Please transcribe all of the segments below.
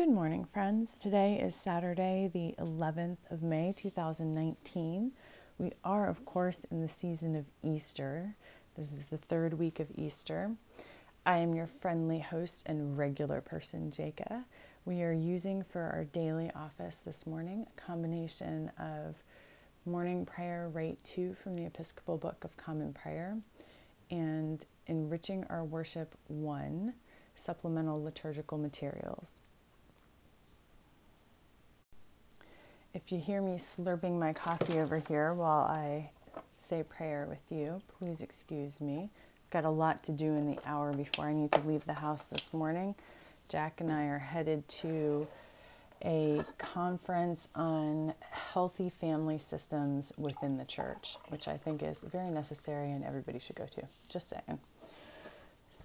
Good morning, friends. Today is Saturday, the 11th of May, 2019. We are, of course, in the season of Easter. This is the third week of Easter. I am your friendly host and regular person, Jaka. We are using for our daily office this morning a combination of morning prayer, rite two from the Episcopal Book of Common Prayer, and enriching our worship one supplemental liturgical materials. If you hear me slurping my coffee over here while I say prayer with you, please excuse me. I've got a lot to do in the hour before I need to leave the house this morning. Jack and I are headed to a conference on healthy family systems within the church, which I think is very necessary and everybody should go to. Just saying.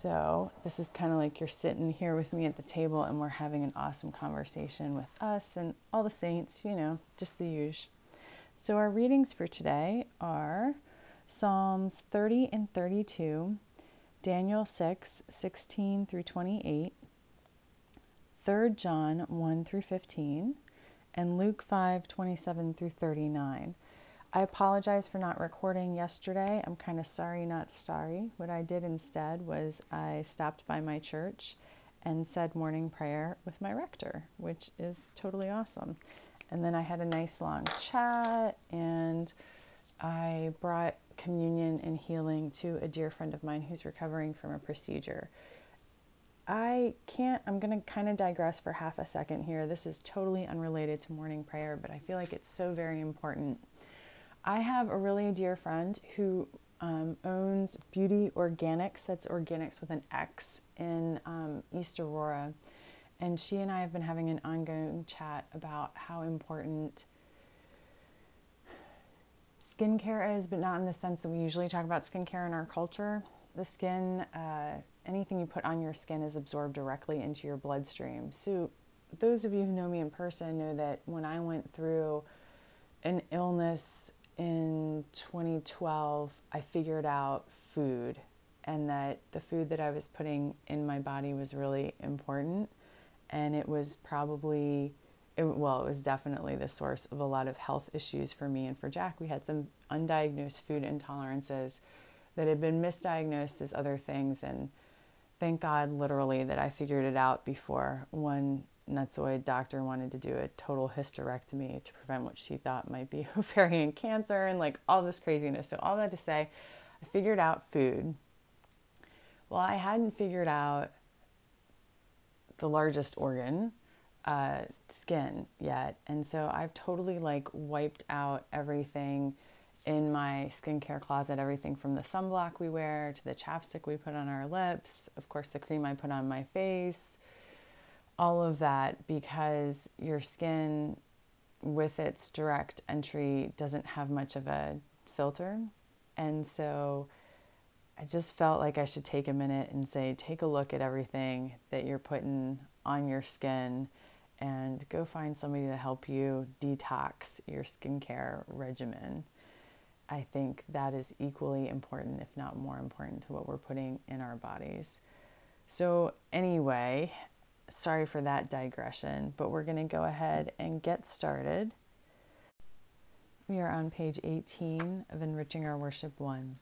So, this is kind of like you're sitting here with me at the table and we're having an awesome conversation with us and all the saints, you know, just the usual. So, our readings for today are Psalms 30 and 32, Daniel 6, 16 through 28, 3 John 1 through 15, and Luke 5, 27 through 39. I apologize for not recording yesterday. I'm kind of sorry, not sorry. What I did instead was I stopped by my church and said morning prayer with my rector, which is totally awesome. And then I had a nice long chat and I brought communion and healing to a dear friend of mine who's recovering from a procedure. I can't, I'm going to kind of digress for half a second here. This is totally unrelated to morning prayer, but I feel like it's so very important I have a really dear friend who um, owns Beauty Organix, that's organics with an X, in um, East Aurora. And she and I have been having an ongoing chat about how important skincare is, but not in the sense that we usually talk about skincare in our culture. The skin, uh, anything you put on your skin is absorbed directly into your bloodstream. So, those of you who know me in person know that when I went through an illness in 2012, I figured out food and that the food that I was putting in my body was really important. And it was probably, it, well, it was definitely the source of a lot of health issues for me and for Jack. We had some undiagnosed food intolerances that had been misdiagnosed as other things. And thank God, literally, that I figured it out before one nutsoid doctor wanted to do a total hysterectomy to prevent what she thought might be ovarian cancer and like all this craziness. So, all that to say, I figured out food. Well, I hadn't figured out the largest organ, uh, skin, yet. And so I've totally like wiped out everything in my skincare closet everything from the sunblock we wear to the chapstick we put on our lips, of course, the cream I put on my face all of that because your skin, with its direct entry, doesn't have much of a filter. And so I just felt like I should take a minute and say, take a look at everything that you're putting on your skin and go find somebody to help you detox your skincare regimen. I think that is equally important, if not more important, to what we're putting in our bodies. So, anyway, sorry for that digression, but we're going to go ahead and get started. We are on page 18 of Enriching Our Worship 1.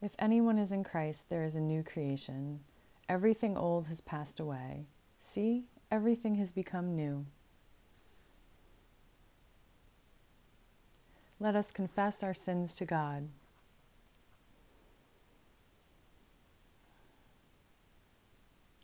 If anyone is in Christ, there is a new creation. Everything old has passed away. See, everything has become new. Let us confess our sins to God.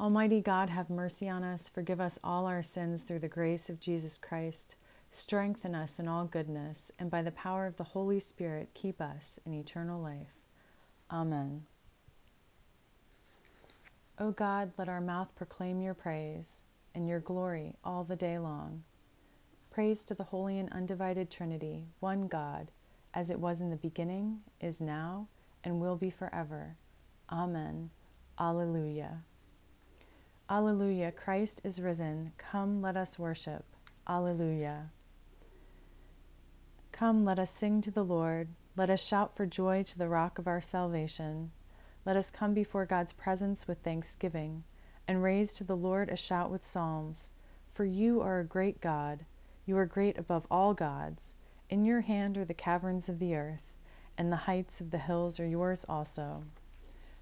Almighty God, have mercy on us, forgive us all our sins through the grace of Jesus Christ, strengthen us in all goodness, and by the power of the Holy Spirit, keep us in eternal life. Amen. O God, let our mouth proclaim your praise and your glory all the day long. Praise to the holy and undivided Trinity, one God, as it was in the beginning, is now, and will be forever. Amen. Alleluia. Alleluia. Christ is risen. Come, let us worship. Alleluia. Come, let us sing to the Lord. Let us shout for joy to the rock of our salvation. Let us come before God's presence with thanksgiving, and raise to the Lord a shout with psalms. For you are a great God. You are great above all gods. In your hand are the caverns of the earth, and the heights of the hills are yours also.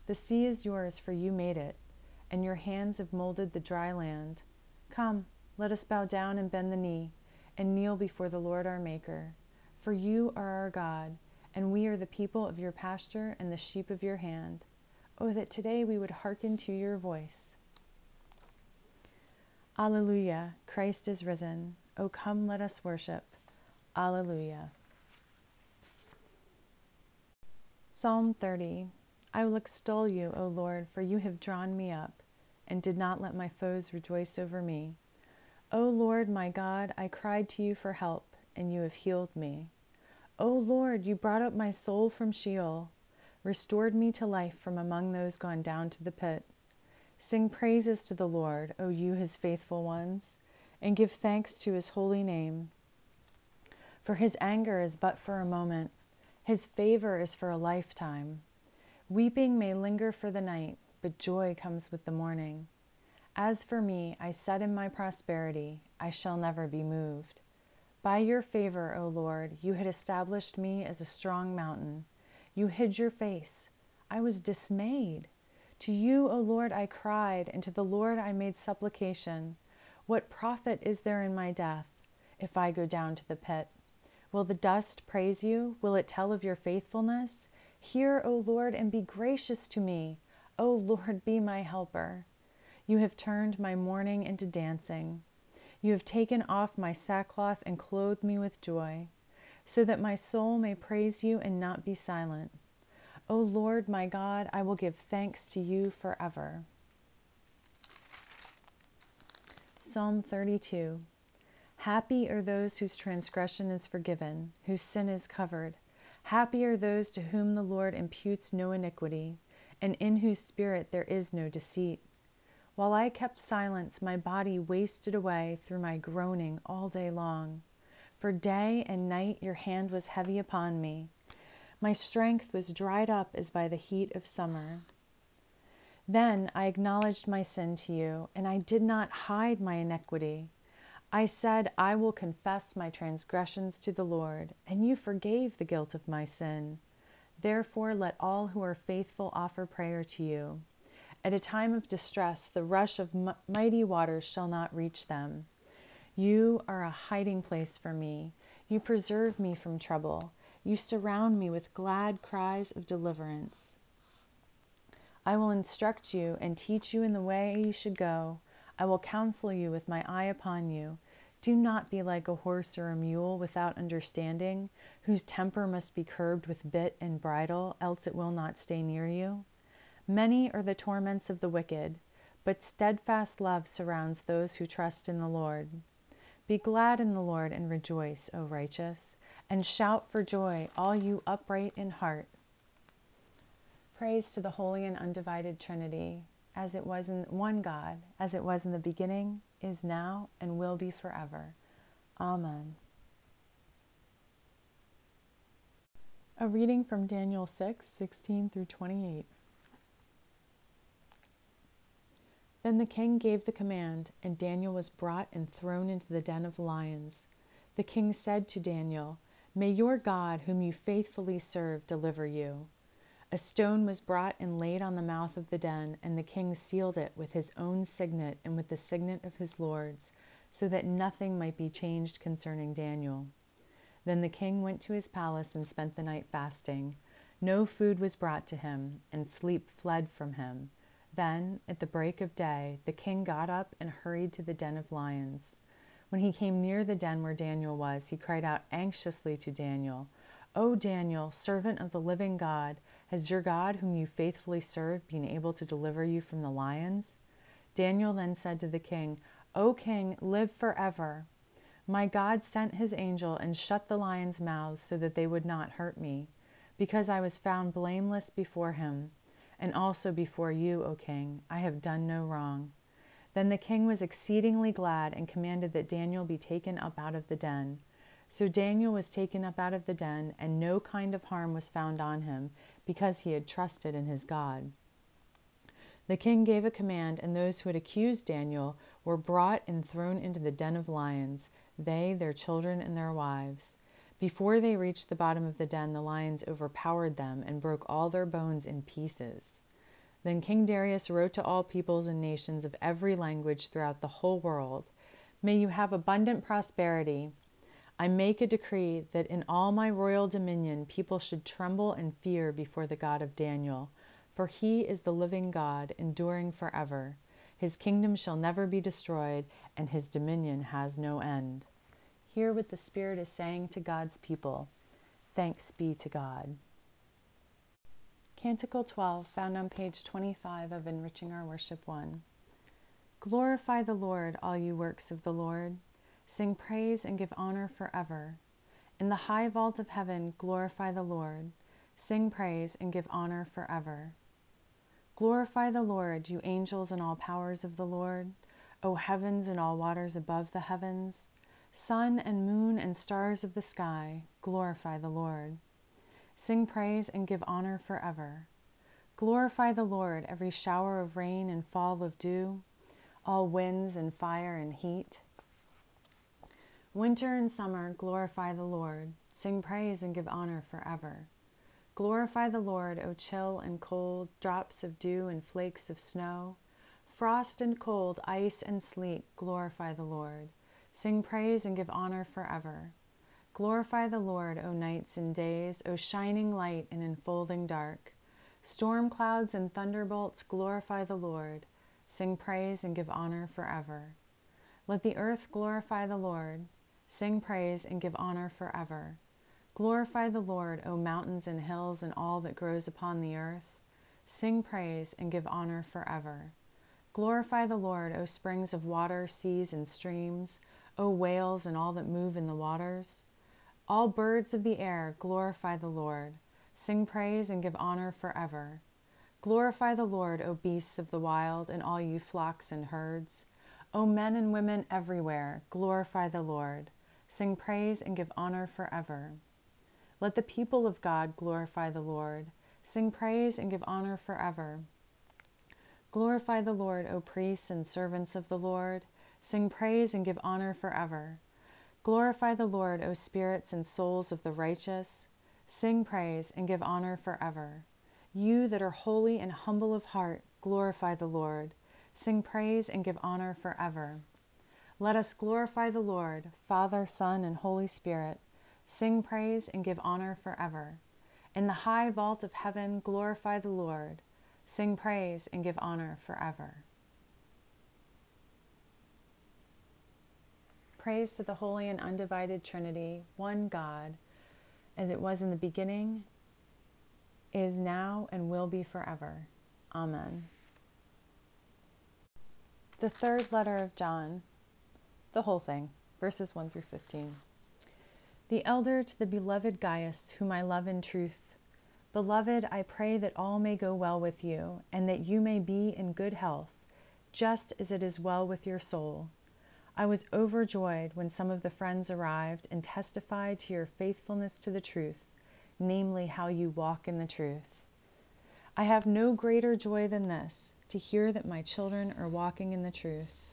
The sea is yours, for you made it, and your hands have molded the dry land. Come, let us bow down and bend the knee, and kneel before the Lord our Maker. For you are our God, and we are the people of your pasture and the sheep of your hand. Oh, that today we would hearken to your voice. Alleluia, Christ is risen. Oh, come, let us worship. Alleluia. Psalm 30 I will extol you, O Lord, for you have drawn me up, and did not let my foes rejoice over me. O Lord my God, I cried to you for help and you have healed me. O Lord, you brought up my soul from Sheol, restored me to life from among those gone down to the pit. Sing praises to the Lord, O you his faithful ones, and give thanks to his holy name. For his anger is but for a moment, his favor is for a lifetime. Weeping may linger for the night, but joy comes with the morning. As for me, I said in my prosperity, I shall never be moved. By your favor, O Lord, you had established me as a strong mountain. You hid your face. I was dismayed. To you, O Lord, I cried, and to the Lord I made supplication. What profit is there in my death, if I go down to the pit? Will the dust praise you? Will it tell of your faithfulness? Hear, O Lord, and be gracious to me. O Lord, be my helper. You have turned my mourning into dancing. You have taken off my sackcloth and clothed me with joy, so that my soul may praise you and not be silent. O Lord my God, I will give thanks to you forever. Psalm 32 Happy are those whose transgression is forgiven, whose sin is covered. Happy are those to whom the Lord imputes no iniquity, and in whose spirit there is no deceit. While I kept silence, my body wasted away through my groaning all day long. For day and night your hand was heavy upon me. My strength was dried up as by the heat of summer. Then I acknowledged my sin to you, and I did not hide my iniquity. I said, I will confess my transgressions to the Lord, and you forgave the guilt of my sin. Therefore, let all who are faithful offer prayer to you. At a time of distress, the rush of mighty waters shall not reach them. You are a hiding place for me. You preserve me from trouble. You surround me with glad cries of deliverance. I will instruct you and teach you in the way you should go. I will counsel you with my eye upon you. Do not be like a horse or a mule without understanding, whose temper must be curbed with bit and bridle, else it will not stay near you. Many are the torments of the wicked, but steadfast love surrounds those who trust in the Lord. Be glad in the Lord and rejoice, O righteous, and shout for joy, all you upright in heart. Praise to the holy and undivided Trinity, as it was in one God, as it was in the beginning, is now, and will be forever. Amen. A reading from Daniel 6 16 through 28. Then the king gave the command, and Daniel was brought and thrown into the den of lions. The king said to Daniel, May your God, whom you faithfully serve, deliver you. A stone was brought and laid on the mouth of the den, and the king sealed it with his own signet and with the signet of his lords, so that nothing might be changed concerning Daniel. Then the king went to his palace and spent the night fasting. No food was brought to him, and sleep fled from him. Then, at the break of day, the king got up and hurried to the den of lions. When he came near the den where Daniel was, he cried out anxiously to Daniel, O Daniel, servant of the living God, has your God, whom you faithfully serve, been able to deliver you from the lions? Daniel then said to the king, O king, live forever. My God sent his angel and shut the lions' mouths so that they would not hurt me, because I was found blameless before him, and also before you, O king. I have done no wrong. Then the king was exceedingly glad and commanded that Daniel be taken up out of the den. So Daniel was taken up out of the den, and no kind of harm was found on him, because he had trusted in his God. The king gave a command, and those who had accused Daniel were brought and thrown into the den of lions they, their children, and their wives. Before they reached the bottom of the den, the lions overpowered them and broke all their bones in pieces. Then King Darius wrote to all peoples and nations of every language throughout the whole world May you have abundant prosperity. I make a decree that in all my royal dominion people should tremble and fear before the God of Daniel, for he is the living God, enduring forever. His kingdom shall never be destroyed, and his dominion has no end. Hear what the Spirit is saying to God's people. Thanks be to God. Canticle 12, found on page 25 of Enriching Our Worship 1. Glorify the Lord, all you works of the Lord. Sing praise and give honor forever. In the high vault of heaven, glorify the Lord. Sing praise and give honor forever. Glorify the Lord, you angels and all powers of the Lord, O heavens and all waters above the heavens. Sun and moon and stars of the sky, glorify the Lord. Sing praise and give honor forever. Glorify the Lord, every shower of rain and fall of dew, all winds and fire and heat. Winter and summer, glorify the Lord. Sing praise and give honor forever. Glorify the Lord, O chill and cold, drops of dew and flakes of snow. Frost and cold, ice and sleet, glorify the Lord. Sing praise and give honor forever. Glorify the Lord, O nights and days, O shining light and enfolding dark. Storm clouds and thunderbolts, glorify the Lord. Sing praise and give honor forever. Let the earth glorify the Lord. Sing praise and give honor forever. Glorify the Lord, O mountains and hills, and all that grows upon the earth. Sing praise and give honor forever. Glorify the Lord, O springs of water, seas, and streams, O whales and all that move in the waters. All birds of the air, glorify the Lord. Sing praise and give honor forever. Glorify the Lord, O beasts of the wild, and all you flocks and herds. O men and women everywhere, glorify the Lord. Sing praise and give honor forever. Let the people of God glorify the Lord. Sing praise and give honor forever. Glorify the Lord, O priests and servants of the Lord. Sing praise and give honor forever. Glorify the Lord, O spirits and souls of the righteous. Sing praise and give honor forever. You that are holy and humble of heart, glorify the Lord. Sing praise and give honor forever. Let us glorify the Lord, Father, Son, and Holy Spirit. Sing praise and give honor forever. In the high vault of heaven, glorify the Lord. Sing praise and give honor forever. Praise to the Holy and Undivided Trinity, one God, as it was in the beginning, is now, and will be forever. Amen. The third letter of John, the whole thing, verses 1 through 15. The elder to the beloved Gaius, whom I love in truth. Beloved, I pray that all may go well with you, and that you may be in good health, just as it is well with your soul. I was overjoyed when some of the friends arrived and testified to your faithfulness to the truth, namely, how you walk in the truth. I have no greater joy than this, to hear that my children are walking in the truth.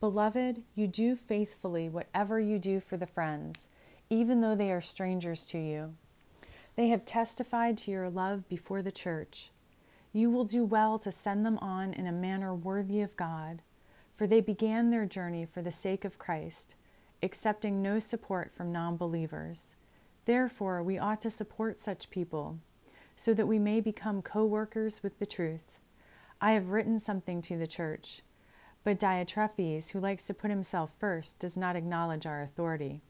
Beloved, you do faithfully whatever you do for the friends even though they are strangers to you. They have testified to your love before the church. You will do well to send them on in a manner worthy of God, for they began their journey for the sake of Christ, accepting no support from non believers. Therefore, we ought to support such people, so that we may become co workers with the truth. I have written something to the church, but Diotrephes, who likes to put himself first, does not acknowledge our authority.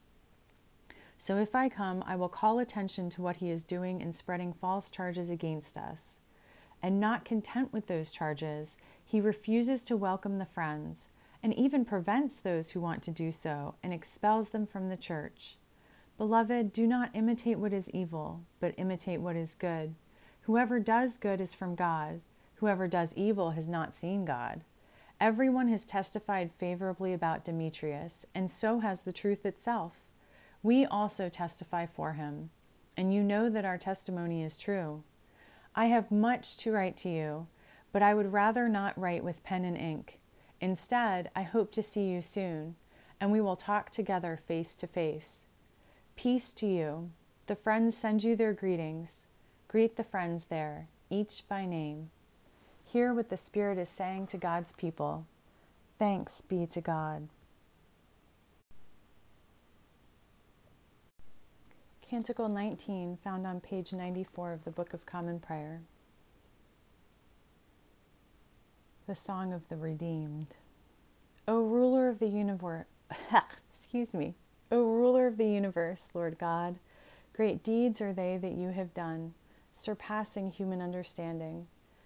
So if I come, I will call attention to what he is doing in spreading false charges against us. And not content with those charges, he refuses to welcome the friends, and even prevents those who want to do so and expels them from the church. Beloved, do not imitate what is evil, but imitate what is good. Whoever does good is from God. Whoever does evil has not seen God. Everyone has testified favorably about Demetrius, and so has the truth itself. We also testify for him, and you know that our testimony is true. I have much to write to you, but I would rather not write with pen and ink. Instead, I hope to see you soon, and we will talk together face to face. Peace to you. The friends send you their greetings. Greet the friends there, each by name. Hear what the Spirit is saying to God's people. Thanks be to God. Canticle 19, found on page 94 of the Book of Common Prayer. The Song of the Redeemed. O ruler of the universe, excuse me, O ruler of the universe, Lord God, great deeds are they that you have done, surpassing human understanding.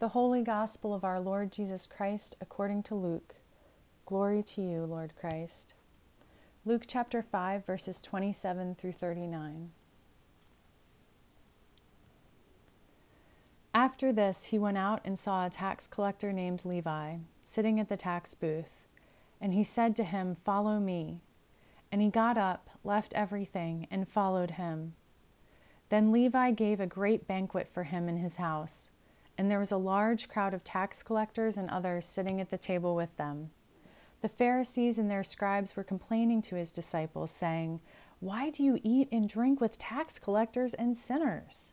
The Holy Gospel of our Lord Jesus Christ according to Luke. Glory to you, Lord Christ. Luke chapter 5, verses 27 through 39. After this, he went out and saw a tax collector named Levi sitting at the tax booth and he said to him, Follow me. And he got up, left everything, and followed him. Then Levi gave a great banquet for him in his house, and there was a large crowd of tax collectors and others sitting at the table with them. The Pharisees and their scribes were complaining to his disciples, saying, Why do you eat and drink with tax collectors and sinners?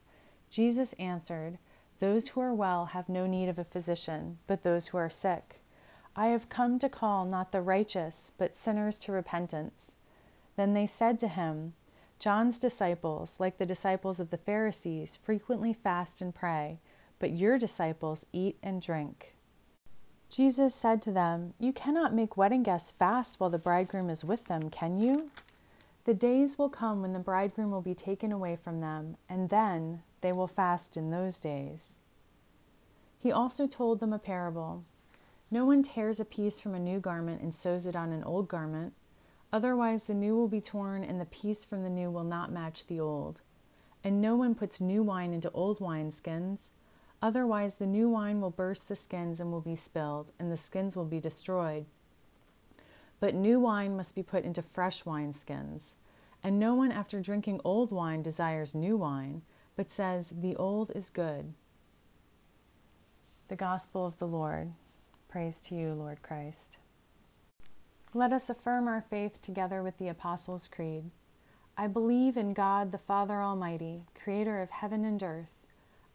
Jesus answered, Those who are well have no need of a physician, but those who are sick. I have come to call not the righteous, but sinners to repentance. Then they said to him, John's disciples, like the disciples of the Pharisees, frequently fast and pray, but your disciples eat and drink. Jesus said to them, You cannot make wedding guests fast while the bridegroom is with them, can you? The days will come when the bridegroom will be taken away from them, and then they will fast in those days. He also told them a parable. No one tears a piece from a new garment and sews it on an old garment. Otherwise, the new will be torn, and the piece from the new will not match the old. And no one puts new wine into old wineskins. Otherwise, the new wine will burst the skins and will be spilled, and the skins will be destroyed. But new wine must be put into fresh wineskins. And no one, after drinking old wine, desires new wine, but says, The old is good. The Gospel of the Lord. Praise to you, Lord Christ. Let us affirm our faith together with the Apostles' Creed. I believe in God the Father Almighty, creator of heaven and earth.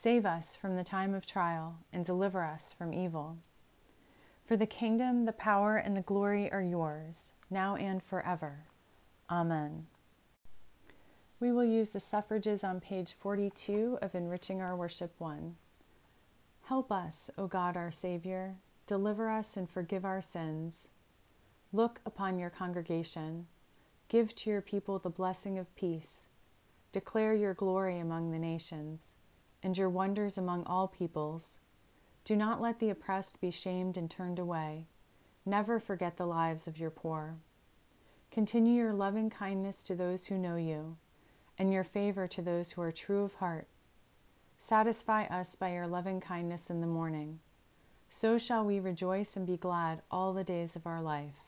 Save us from the time of trial, and deliver us from evil. For the kingdom, the power, and the glory are yours, now and forever. Amen. We will use the suffrages on page 42 of Enriching Our Worship 1. Help us, O God our Savior Deliver us and forgive our sins. Look upon your congregation. Give to your people the blessing of peace. Declare your glory among the nations, and your wonders among all peoples. Do not let the oppressed be shamed and turned away. Never forget the lives of your poor. Continue your loving kindness to those who know you, and your favor to those who are true of heart. Satisfy us by your loving kindness in the morning. So shall we rejoice and be glad all the days of our life.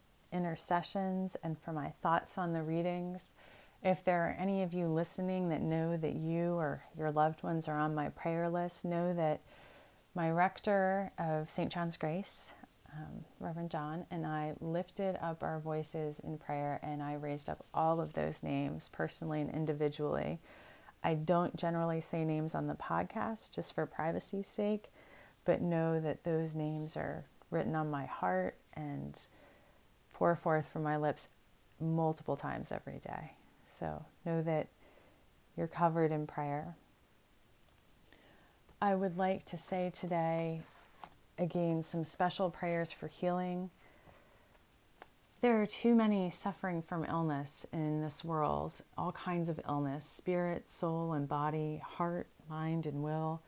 intercessions and for my thoughts on the readings. If there are any of you listening that know that you or your loved ones are on my prayer list, know that my rector of St. John's Grace, um, Reverend John, and I lifted up our voices in prayer and I raised up all of those names personally and individually. I don't generally say names on the podcast just for privacy's sake, but know that those names are written on my heart and pour forth from my lips multiple times every day. So know that you're covered in prayer. I would like to say today, again, some special prayers for healing. There are too many suffering from illness in this world, all kinds of illness spirit, soul, and body, heart, mind, and will.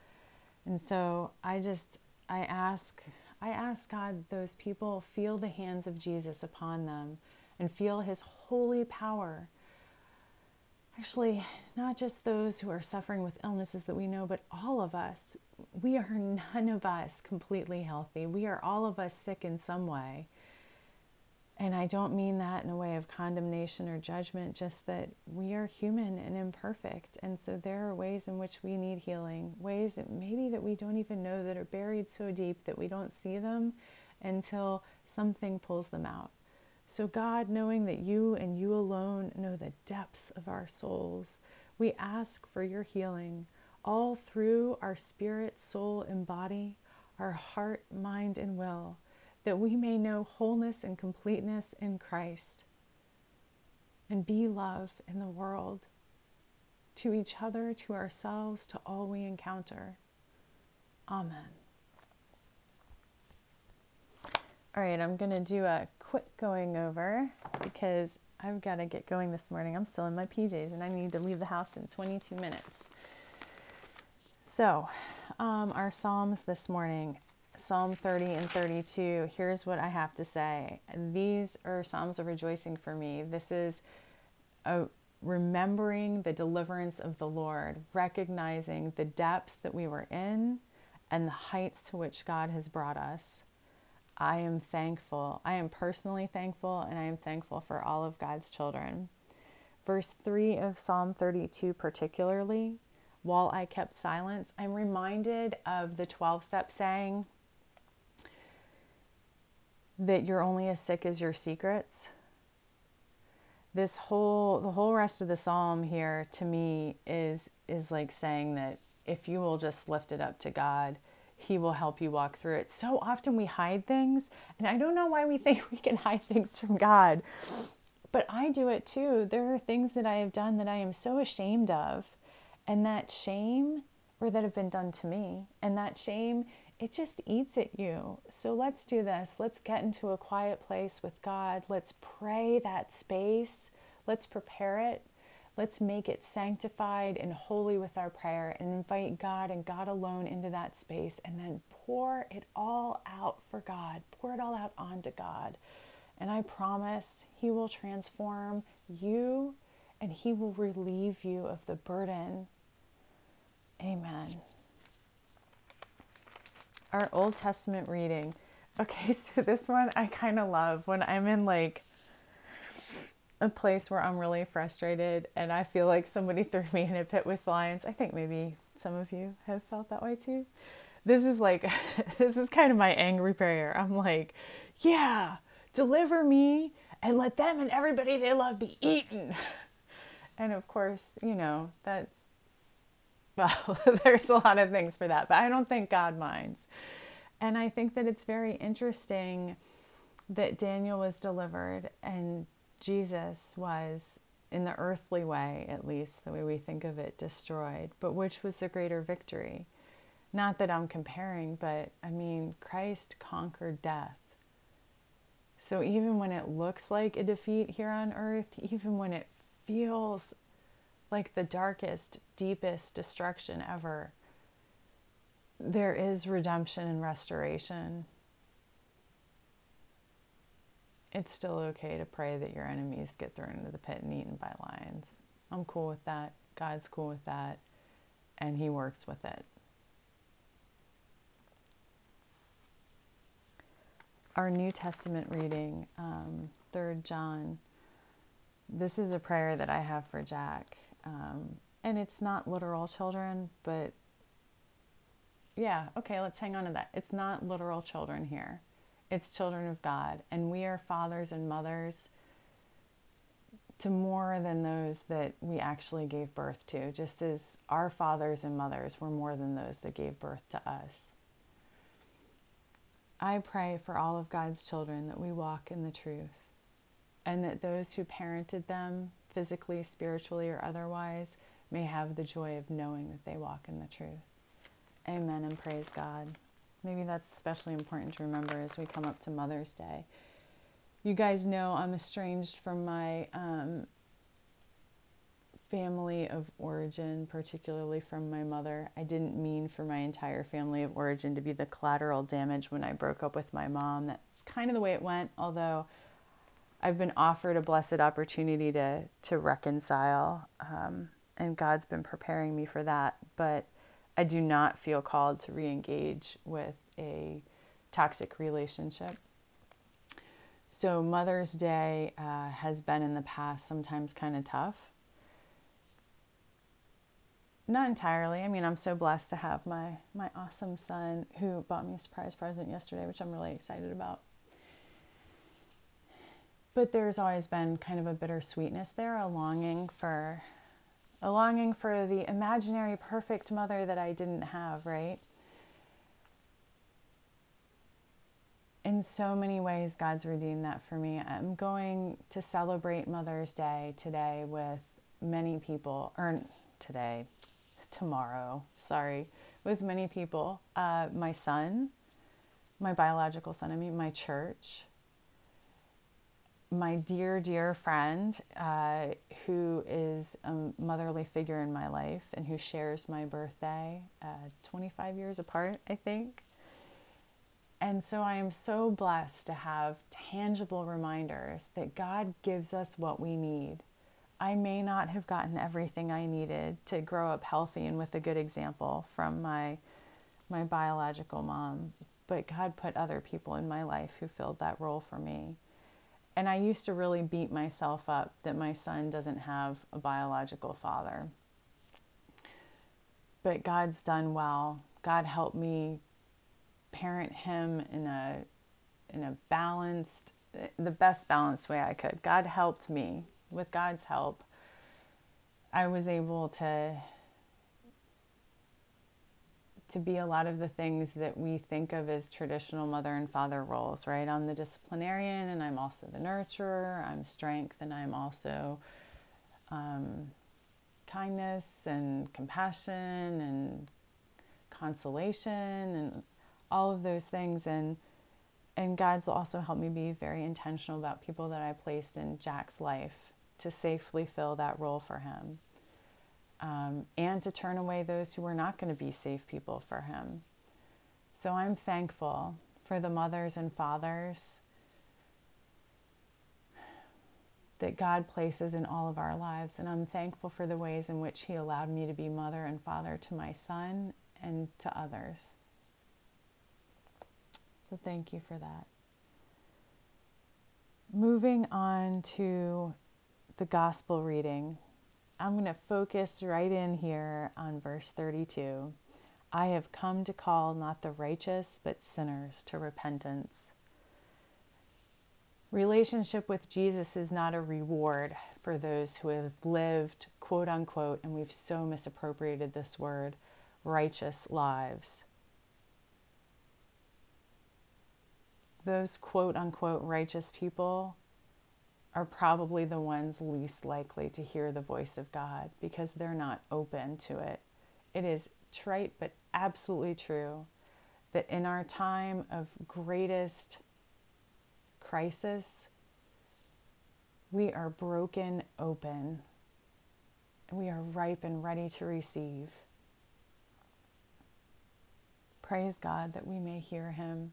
And so I just, I ask I ask God those people feel the hands of Jesus upon them and feel his holy power. Actually, not just those who are suffering with illnesses that we know, but all of us. We are none of us completely healthy. We are all of us sick in some way. And I don't mean that in a way of condemnation or judgment, just that we are human and imperfect. And so there are ways in which we need healing, ways that maybe that we don't even know that are buried so deep that we don't see them until something pulls them out. So, God, knowing that you and you alone know the depths of our souls, we ask for your healing all through our spirit, soul, and body, our heart, mind, and will that we may know wholeness and completeness in Christ and be love in the world to each other, to ourselves, to all we encounter. Amen. All right, I'm going to do a quick going over because I've got to get going this morning. I'm still in my PJs and I need to leave the house in 22 minutes. So, um, our Psalms this morning Psalm 30 and 32, here's what I have to say. These are Psalms of rejoicing for me. This is a remembering the deliverance of the Lord, recognizing the depths that we were in and the heights to which God has brought us. I am thankful. I am personally thankful, and I am thankful for all of God's children. Verse 3 of Psalm 32, particularly, while I kept silence, I'm reminded of the 12 step saying that you're only as sick as your secrets. This whole the whole rest of the psalm here to me is is like saying that if you will just lift it up to God, he will help you walk through it. So often we hide things, and I don't know why we think we can hide things from God. But I do it too. There are things that I have done that I am so ashamed of, and that shame or that have been done to me, and that shame it just eats at you. So let's do this. Let's get into a quiet place with God. Let's pray that space. Let's prepare it. Let's make it sanctified and holy with our prayer and invite God and God alone into that space and then pour it all out for God. Pour it all out onto God And I promise He will transform you and He will relieve you of the burden. Amen. Our Old Testament reading. Okay, so this one I kind of love when I'm in like a place where I'm really frustrated and I feel like somebody threw me in a pit with lions. I think maybe some of you have felt that way too. This is like, this is kind of my angry prayer. I'm like, yeah, deliver me and let them and everybody they love be eaten. And of course, you know, that's, well, there's a lot of things for that, but I don't think God minds. And I think that it's very interesting that Daniel was delivered and Jesus was, in the earthly way at least, the way we think of it, destroyed. But which was the greater victory? Not that I'm comparing, but I mean, Christ conquered death. So even when it looks like a defeat here on earth, even when it feels like the darkest, deepest destruction ever, there is redemption and restoration. It's still okay to pray that your enemies get thrown into the pit and eaten by lions. I'm cool with that. God's cool with that. And He works with it. Our New Testament reading, um, 3rd John. This is a prayer that I have for Jack. Um, and it's not literal children, but yeah, okay, let's hang on to that. It's not literal children here, it's children of God. And we are fathers and mothers to more than those that we actually gave birth to, just as our fathers and mothers were more than those that gave birth to us. I pray for all of God's children that we walk in the truth and that those who parented them, physically, spiritually, or otherwise, may have the joy of knowing that they walk in the truth. Amen and praise God. Maybe that's especially important to remember as we come up to Mother's Day. You guys know I'm estranged from my um, family of origin, particularly from my mother. I didn't mean for my entire family of origin to be the collateral damage when I broke up with my mom. That's kind of the way it went, although I've been offered a blessed opportunity to, to reconcile, um, and God's been preparing me for that. But I do not feel called to re engage with a toxic relationship. So, Mother's Day uh, has been in the past sometimes kind of tough. Not entirely. I mean, I'm so blessed to have my, my awesome son who bought me a surprise present yesterday, which I'm really excited about. But there's always been kind of a bittersweetness there, a longing for a longing for the imaginary perfect mother that I didn't have, right? In so many ways, God's redeemed that for me. I'm going to celebrate Mother's Day today with many people, or today, tomorrow, sorry, with many people. Uh, my son, my biological son, I mean, my church, my dear, dear friend uh, who is a motherly figure in my life and who shares my birthday, uh, 25 years apart, I think. And so I am so blessed to have tangible reminders that God gives us what we need. I may not have gotten everything I needed to grow up healthy and with a good example from my my biological mom, but God put other people in my life who filled that role for me. And I used to really beat myself up that my son doesn't have a biological father. But God's done well. God helped me parent him in a in a balanced the best balanced way I could. God helped me. With God's help, I was able to to be a lot of the things that we think of as traditional mother and father roles, right? I'm the disciplinarian and I'm also the nurturer, I'm strength and I'm also um, kindness and compassion and consolation and all of those things. And and God's also helped me be very intentional about people that I placed in Jack's life to safely fill that role for him um, and to turn away those who were not going to be safe people for him. So I'm thankful for the mothers and fathers that God places in all of our lives. And I'm thankful for the ways in which He allowed me to be mother and father to my son and to others. So thank you for that. Moving on to the gospel reading, I'm going to focus right in here on verse 32. I have come to call not the righteous, but sinners to repentance. Relationship with Jesus is not a reward for those who have lived, quote unquote, and we've so misappropriated this word, righteous lives. Those quote unquote righteous people are probably the ones least likely to hear the voice of God because they're not open to it. It is trite but absolutely true that in our time of greatest crisis, we are broken open. We are ripe and ready to receive. Praise God that we may hear Him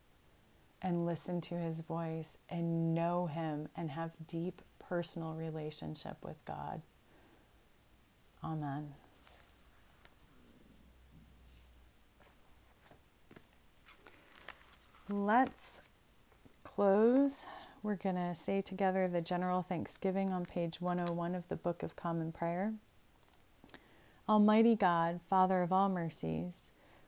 and listen to His voice and know Him and have deep personal relationship with God. Amen. Let's close, we're going to say together the general thanksgiving on page 101 of the Book of Common Prayer. Almighty God, Father of all mercies,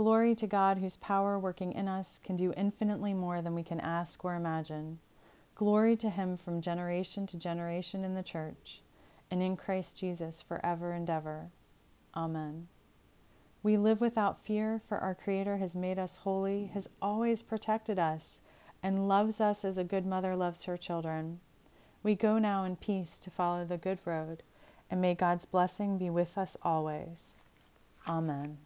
Glory to God, whose power working in us can do infinitely more than we can ask or imagine. Glory to Him from generation to generation in the Church, and in Christ Jesus forever and ever. Amen. We live without fear, for our Creator has made us holy, has always protected us, and loves us as a good mother loves her children. We go now in peace to follow the good road, and may God's blessing be with us always. Amen.